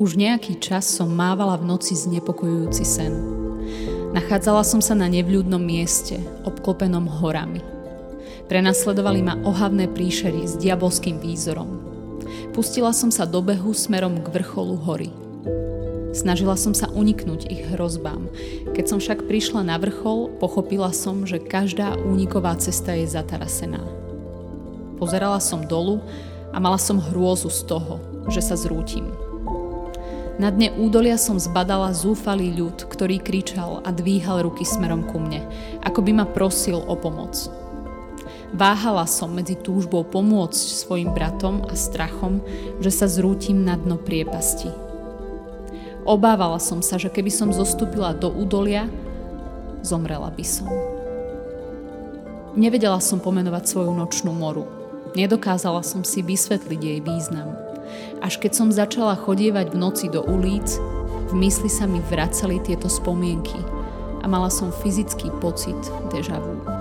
Už nejaký čas som mávala v noci znepokojujúci sen. Nachádzala som sa na nevľúdnom mieste, obklopenom horami. Prenasledovali ma ohavné príšery s diabolským výzorom. Pustila som sa do behu smerom k vrcholu hory. Snažila som sa uniknúť ich hrozbám. Keď som však prišla na vrchol, pochopila som, že každá úniková cesta je zatarasená. Pozerala som dolu a mala som hrôzu z toho, že sa zrútim. Na dne údolia som zbadala zúfalý ľud, ktorý kričal a dvíhal ruky smerom ku mne, ako by ma prosil o pomoc. Váhala som medzi túžbou pomôcť svojim bratom a strachom, že sa zrútim na dno priepasti. Obávala som sa, že keby som zostúpila do údolia, zomrela by som. Nevedela som pomenovať svoju nočnú moru. Nedokázala som si vysvetliť jej význam. Až keď som začala chodievať v noci do ulic, v mysli sa mi vracali tieto spomienky a mala som fyzický pocit deja vu.